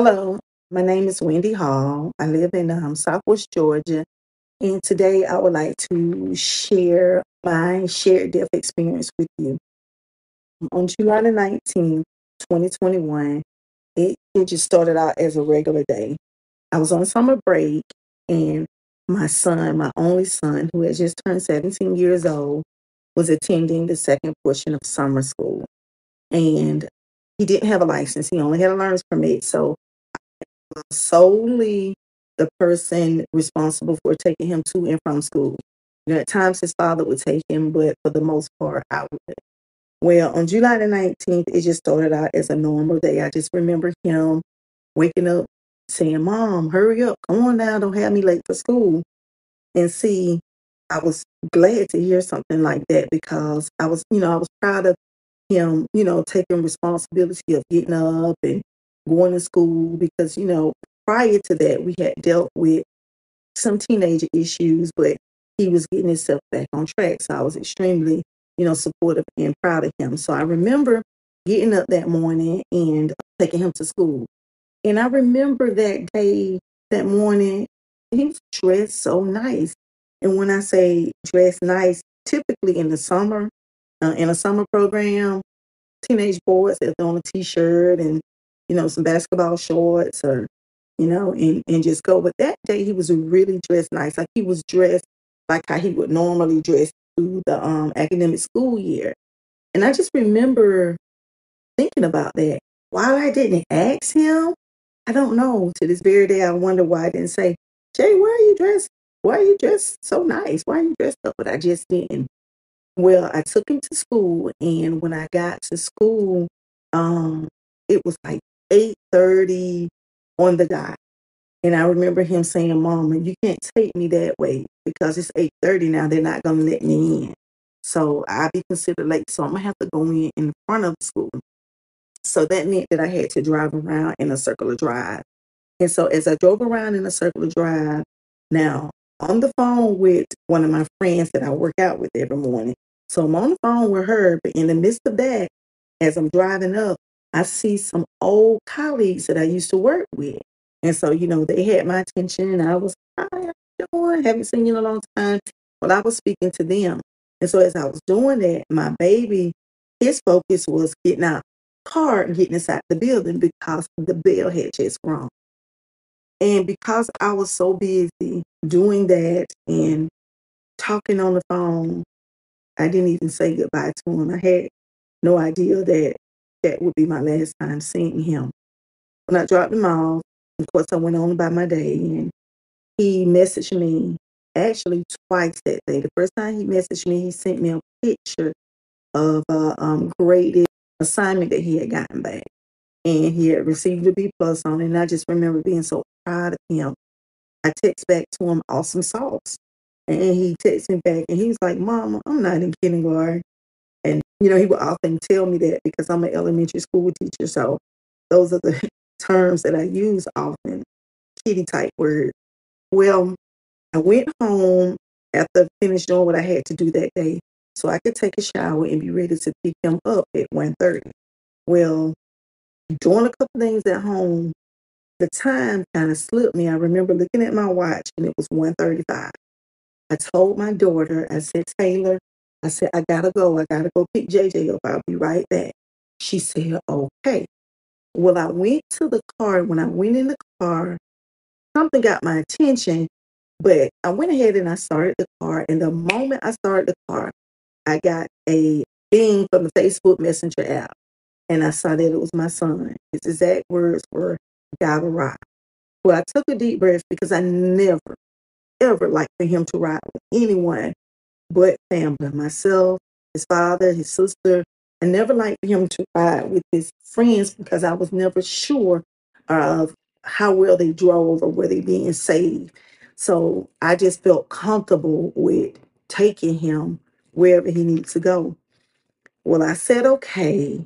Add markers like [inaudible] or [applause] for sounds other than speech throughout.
Hello, my name is Wendy Hall. I live in um, Southwest Georgia, and today I would like to share my shared death experience with you. On July the 19th, 2021, it, it just started out as a regular day. I was on summer break, and my son, my only son, who had just turned 17 years old, was attending the second portion of summer school. And he didn't have a license, he only had a learner's permit. So solely the person responsible for taking him to and from school. You know, at times his father would take him, but for the most part, I would. Well, on July the 19th, it just started out as a normal day. I just remember him waking up saying, Mom, hurry up, come on now, don't have me late for school. And see, I was glad to hear something like that because I was, you know, I was proud of him, you know, taking responsibility of getting up and going to school because, you know, prior to that, we had dealt with some teenager issues, but he was getting himself back on track. So I was extremely, you know, supportive and proud of him. So I remember getting up that morning and taking him to school. And I remember that day, that morning, he was dressed so nice. And when I say dressed nice, typically in the summer, uh, in a summer program, teenage boys have on a t-shirt and you know some basketball shorts or you know and and just go. But that day he was really dressed nice. Like he was dressed like how he would normally dress through the um academic school year. And i just remember thinking about that. Why i didn't ask him i don't know to this very day i wonder why i didn't say jay why are you dressed why are you dressed so nice? Why are you dressed up? But i just didn't. Well, I took him to school, and when I got to school, um, it was like 8:30 on the dot. And I remember him saying, Mama, you can't take me that way because it's 8:30 now. They're not gonna let me in. So I'll be considered late. So I'm gonna have to go in in front of the school. So that meant that I had to drive around in a circular drive. And so as I drove around in a circular drive, now on the phone with one of my friends that I work out with every morning. So I'm on the phone with her, but in the midst of that, as I'm driving up, I see some old colleagues that I used to work with. And so, you know, they had my attention and I was, hi, how you doing? Haven't seen you in a long time. Well, I was speaking to them. And so as I was doing that, my baby, his focus was getting out the car and getting inside the building because the bell had just rung. And because I was so busy doing that and talking on the phone, I didn't even say goodbye to him. I had no idea that that would be my last time seeing him. When I dropped him off, of course, I went on about my day and he messaged me actually twice that day. The first time he messaged me, he sent me a picture of a um, graded assignment that he had gotten back. And he had received a B plus on it. And I just remember being so proud of him. I text back to him awesome sauce. And he texted me back and he was like, Mama, I'm not in kindergarten. You know, he would often tell me that because I'm an elementary school teacher. So those are the [laughs] terms that I use often, kitty type words. Well, I went home after finished doing what I had to do that day so I could take a shower and be ready to pick him up at 1.30. Well, doing a couple things at home, the time kind of slipped me. I remember looking at my watch and it was 1.35. I told my daughter, I said, Taylor, I said, I gotta go. I gotta go pick JJ up. I'll be right back. She said, okay. Well, I went to the car. When I went in the car, something got my attention, but I went ahead and I started the car. And the moment I started the car, I got a thing from the Facebook Messenger app. And I saw that it was my son. His exact words were, gotta ride. Well, I took a deep breath because I never, ever liked for him to ride with anyone but family, myself, his father, his sister. I never liked him to ride with his friends because I was never sure of how well they drove or were they being safe. So I just felt comfortable with taking him wherever he needs to go. Well, I said okay.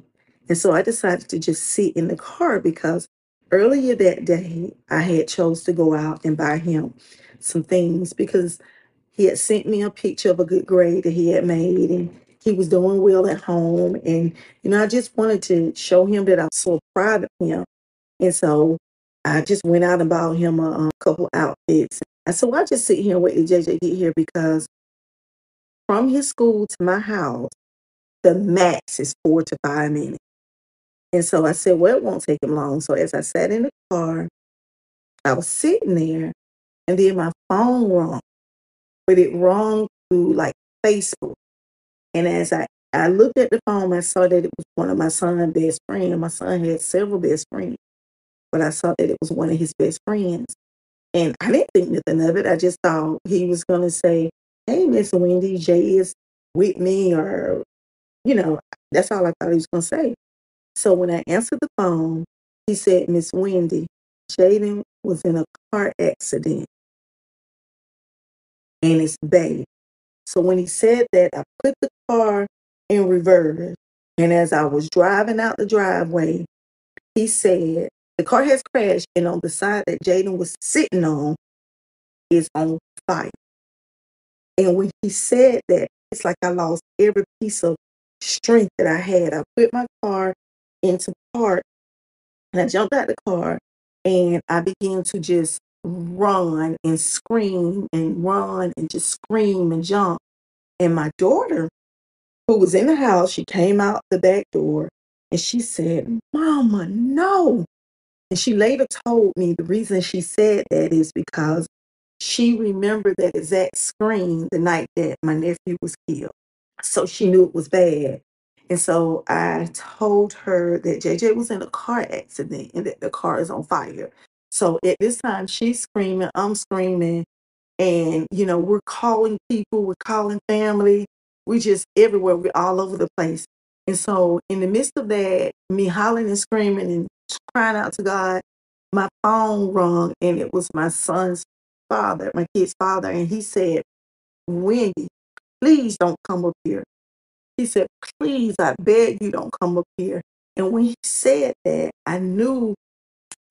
And so I decided to just sit in the car because earlier that day I had chose to go out and buy him some things because he had sent me a picture of a good grade that he had made and he was doing well at home. And, you know, I just wanted to show him that I was so proud of him. And so I just went out and bought him a, a couple outfits. Said, well, I just sit here and wait till JJ get here because from his school to my house, the max is four to five minutes. And so I said, well, it won't take him long. So as I sat in the car, I was sitting there and then my phone rung, but it rung through like Facebook. And as I, I looked at the phone, I saw that it was one of my son's best friends. My son had several best friends, but I saw that it was one of his best friends. And I didn't think nothing of it. I just thought he was going to say, Hey, Miss Wendy, Jay is with me, or, you know, that's all I thought he was going to say. So when I answered the phone, he said, Miss Wendy, Jaden was in a car accident and it's bad. So when he said that, I put the car in reverse. And as I was driving out the driveway, he said, The car has crashed, and on the side that Jaden was sitting on is on fire. And when he said that, it's like I lost every piece of strength that I had. I put my car into park and I jumped out the car and I began to just run and scream and run and just scream and jump. And my daughter, who was in the house, she came out the back door and she said, Mama, no. And she later told me the reason she said that is because she remembered that exact scream the night that my nephew was killed. So she knew it was bad. And so I told her that JJ was in a car accident and that the car is on fire. So at this time, she's screaming, I'm screaming, and you know, we're calling people, we're calling family, we just everywhere, we're all over the place. And so, in the midst of that, me hollering and screaming and crying out to God, my phone rung and it was my son's father, my kid's father, and he said, Wendy, please don't come up here. He said, Please, I beg you, don't come up here. And when he said that, I knew,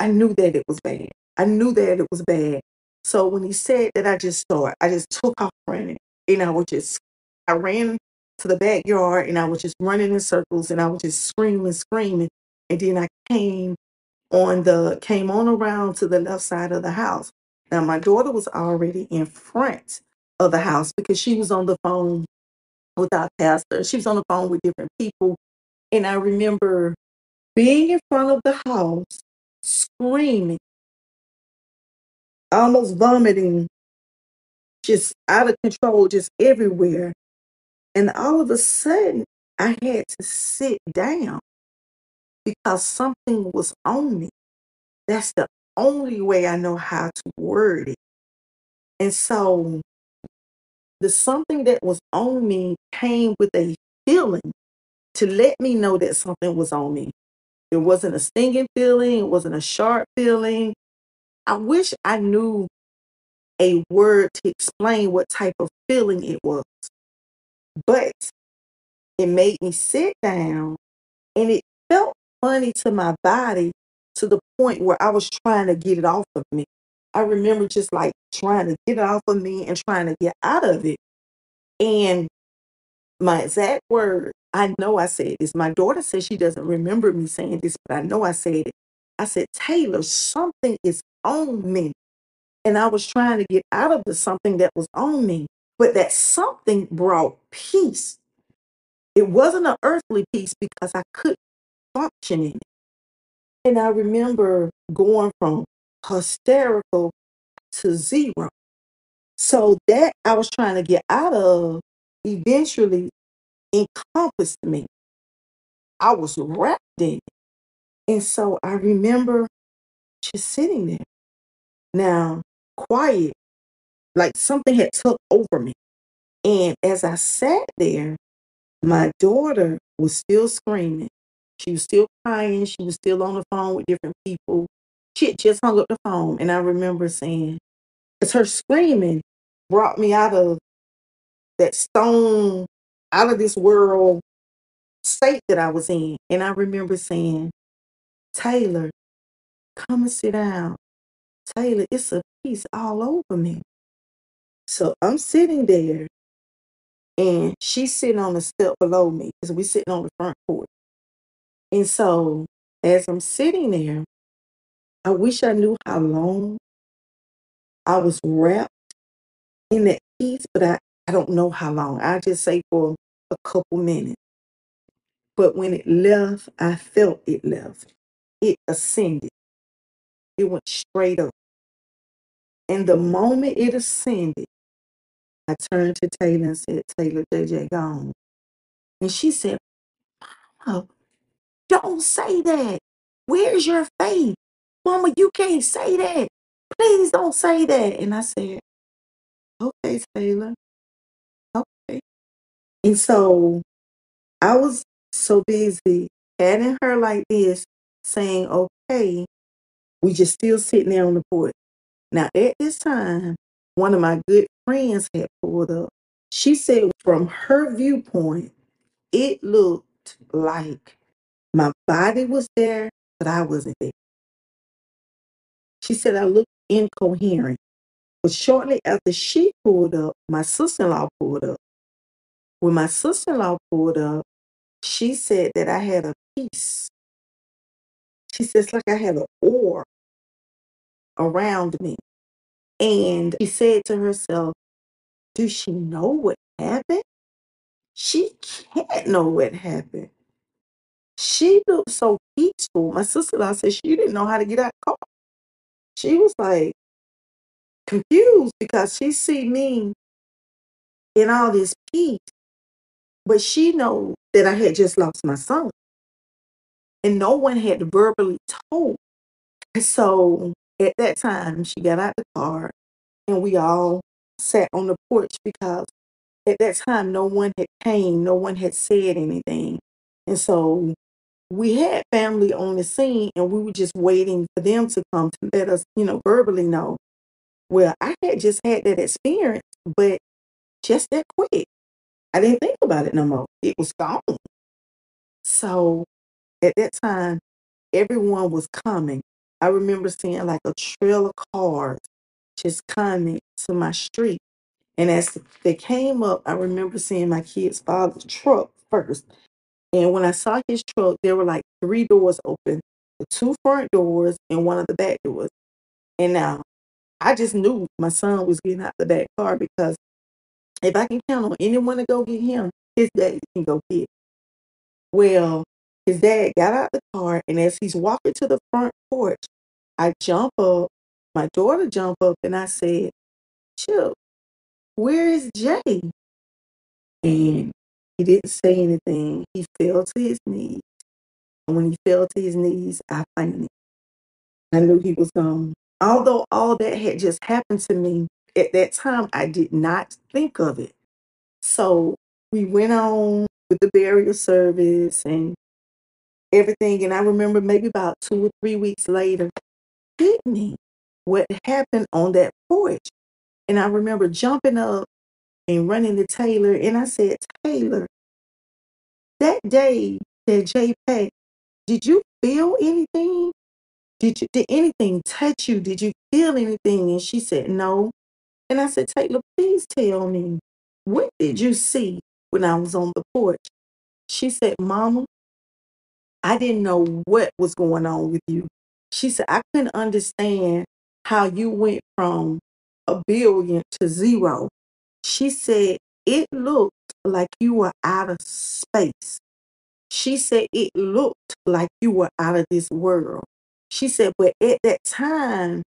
I knew that it was bad. I knew that it was bad. So when he said that, I just started, I just took off running. And I was just, I ran to the backyard and I was just running in circles and I was just screaming, screaming. And then I came on the, came on around to the left side of the house. Now my daughter was already in front of the house because she was on the phone with our pastor. She was on the phone with different people. And I remember being in front of the house, screaming, almost vomiting, just out of control, just everywhere. And all of a sudden, I had to sit down because something was on me. That's the only way I know how to word it. And so the something that was on me came with a feeling to let me know that something was on me. It wasn't a stinging feeling, it wasn't a sharp feeling. I wish I knew a word to explain what type of feeling it was. But it made me sit down and it felt funny to my body to the point where I was trying to get it off of me. I remember just like trying to get it off of me and trying to get out of it. And my exact word, I know I said this. My daughter says she doesn't remember me saying this, but I know I said it. I said, Taylor, something is on me. And I was trying to get out of the something that was on me, but that something brought peace. It wasn't an earthly peace because I couldn't function in it. And I remember going from hysterical to zero. So that I was trying to get out of eventually encompassed me. I was wrapped in it. And so I remember just sitting there. Now, quiet, like something had took over me. And as I sat there, my daughter was still screaming. She was still crying. She was still on the phone with different people. She had just hung up the phone. And I remember saying, because her screaming brought me out of that stone, out of this world state that I was in. And I remember saying, Taylor, come and sit down. Taylor, it's a peace all over me. So I'm sitting there and she's sitting on the step below me because we're sitting on the front porch. And so as I'm sitting there, I wish I knew how long I was wrapped in that peace, but I, I don't know how long. I just say for a couple minutes. But when it left, I felt it left. It ascended. It went straight up. And the moment it ascended, I turned to Taylor and said, Taylor, JJ gone. And she said, Oh, don't say that. Where's your faith? Mama, you can't say that. Please don't say that. And I said, Okay, Taylor. And so I was so busy patting her like this, saying, Okay, we just still sitting there on the porch. Now at this time, one of my good friends had pulled up. She said from her viewpoint, it looked like my body was there, but I wasn't there. She said I looked incoherent. But shortly after she pulled up, my sister in law pulled up. When my sister in law pulled up, she said that I had a peace. She says, like I had an aura around me. And she said to herself, Do she know what happened? She can't know what happened. She looked so peaceful. My sister in law said she didn't know how to get out of the car. She was like confused because she see me in all this peace, but she know that I had just lost my son. And no one had verbally told. So at that time, she got out the car and we all sat on the porch because at that time no one had came, no one had said anything. And so we had family on the scene and we were just waiting for them to come to let us, you know, verbally know. Well, I had just had that experience, but just that quick. I didn't think about it no more. It was gone. So at that time, everyone was coming. I remember seeing like a trail of cars just coming to my street. And as they came up, I remember seeing my kid's father's truck first. And when I saw his truck, there were like three doors open the two front doors and one of the back doors. And now I just knew my son was getting out the back car because if I can count on anyone to go get him, his dad can go get. Well, his dad got out the car, and as he's walking to the front porch, I jump up. My daughter jump up, and I said, "Chip, where is Jay?" And he didn't say anything. He fell to his knees. And when he fell to his knees, I fainted. I knew he was gone. Although all that had just happened to me at that time, I did not think of it. So we went on with the burial service and everything. And I remember maybe about two or three weeks later, me what happened on that porch. And I remember jumping up and running to Taylor. And I said, Taylor, that day that Jay packed, did you feel anything? Did you did anything touch you? Did you feel anything? And she said, No. And I said, Taylor, please tell me, what did you see when I was on the porch? She said, Mama, I didn't know what was going on with you. She said, I couldn't understand how you went from a billion to zero. She said, it looked like you were out of space. She said, it looked like you were out of this world. She said, but at that time,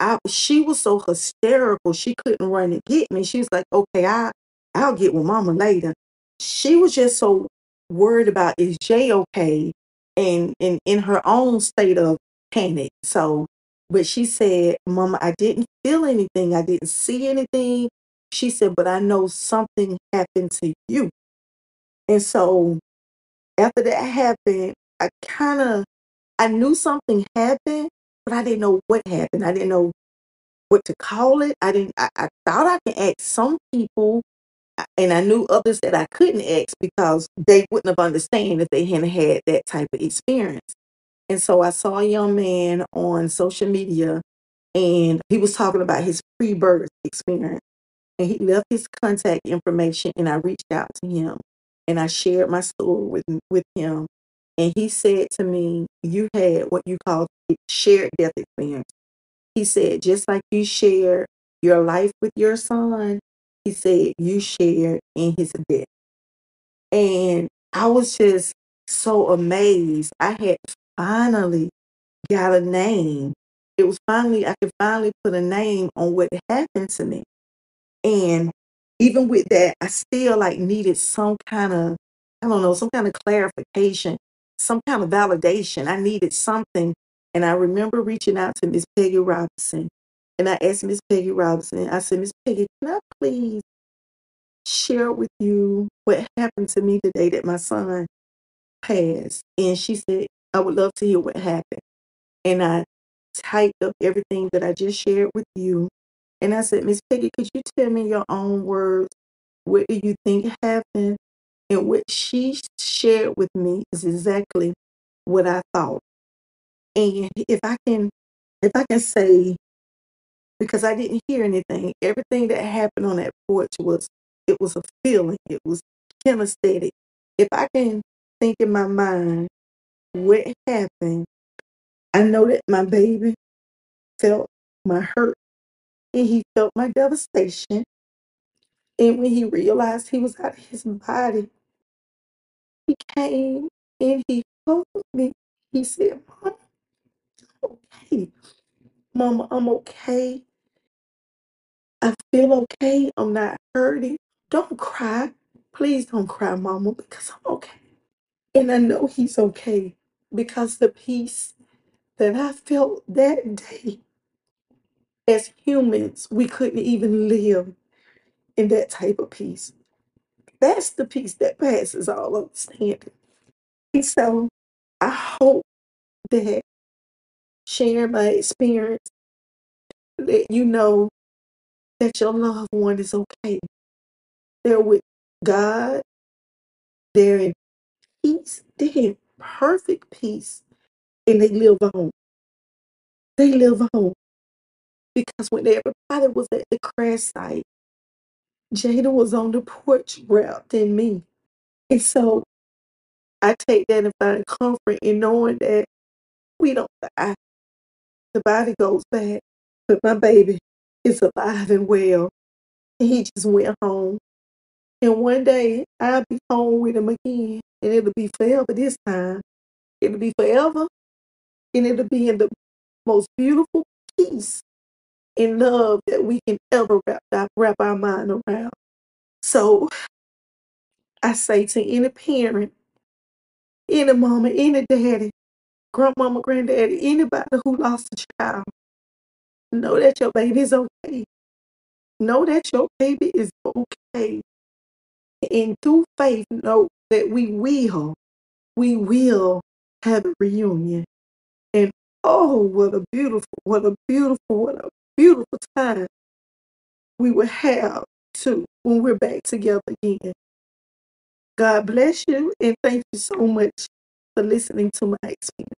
I she was so hysterical she couldn't run and get me. She was like, okay, I I'll get with mama later. She was just so worried about is Jay okay and and in her own state of panic. So but she said, Mama, I didn't feel anything. I didn't see anything. She said, but I know something happened to you. And so after that happened, I kind of I knew something happened, but I didn't know what happened. I didn't know what to call it. I didn't. I, I thought I could ask some people, uh, and I knew others that I couldn't ask because they wouldn't have understand if they hadn't had that type of experience. And so I saw a young man on social media, and he was talking about his pre-birth experience, and he left his contact information, and I reached out to him, and I shared my story with with him, And he said to me, You had what you call shared death experience. He said, just like you shared your life with your son, he said, you shared in his death. And I was just so amazed. I had finally got a name. It was finally, I could finally put a name on what happened to me. And even with that, I still like needed some kind of, I don't know, some kind of clarification, some kind of validation. I needed something. And I remember reaching out to Miss Peggy Robinson. And I asked Miss Peggy Robinson, I said, Miss Peggy, can I please share with you what happened to me the day that my son passed? And she said, I would love to hear what happened. And I typed up everything that I just shared with you. And I said, Miss Peggy, could you tell me your own words? What do you think happened? And what she shared with me is exactly what I thought. And if I can, if I can say, because I didn't hear anything, everything that happened on that porch was, it was a feeling. It was kinesthetic. If I can think in my mind what happened, I know that my baby felt my hurt and he felt my devastation. And when he realized he was out of his body, he came and he hugged me. He said, Mom, okay. Mama, I'm okay. I feel okay. I'm not hurting. Don't cry. Please don't cry, Mama, because I'm okay. And I know he's okay because the peace that I felt that day, as humans, we couldn't even live in that type of peace. That's the peace that passes all understanding. And so I hope that sharing my experience let you know that your loved one is okay. They're with God. They're in peace. They're in perfect peace. And they live on. They live on. Because when everybody was at the crash site, Jaden was on the porch wrapped in me. And so I take that and find comfort in knowing that we don't die. The body goes back. But my baby is alive and well. And he just went home. And one day I'll be home with him again. And it'll be forever this time. It'll be forever. And it'll be in the most beautiful peace and love that we can ever wrap, our- wrap our mind around. So I say to any parent, any mama, any daddy, grandmama, granddaddy, anybody who lost a child, know that your baby is okay. Know that your baby is okay. And through faith, know that we will, we will have a reunion. And oh, what a beautiful, what a beautiful, what a beautiful time we will have too when we're back together again. God bless you and thank you so much for listening to my experience.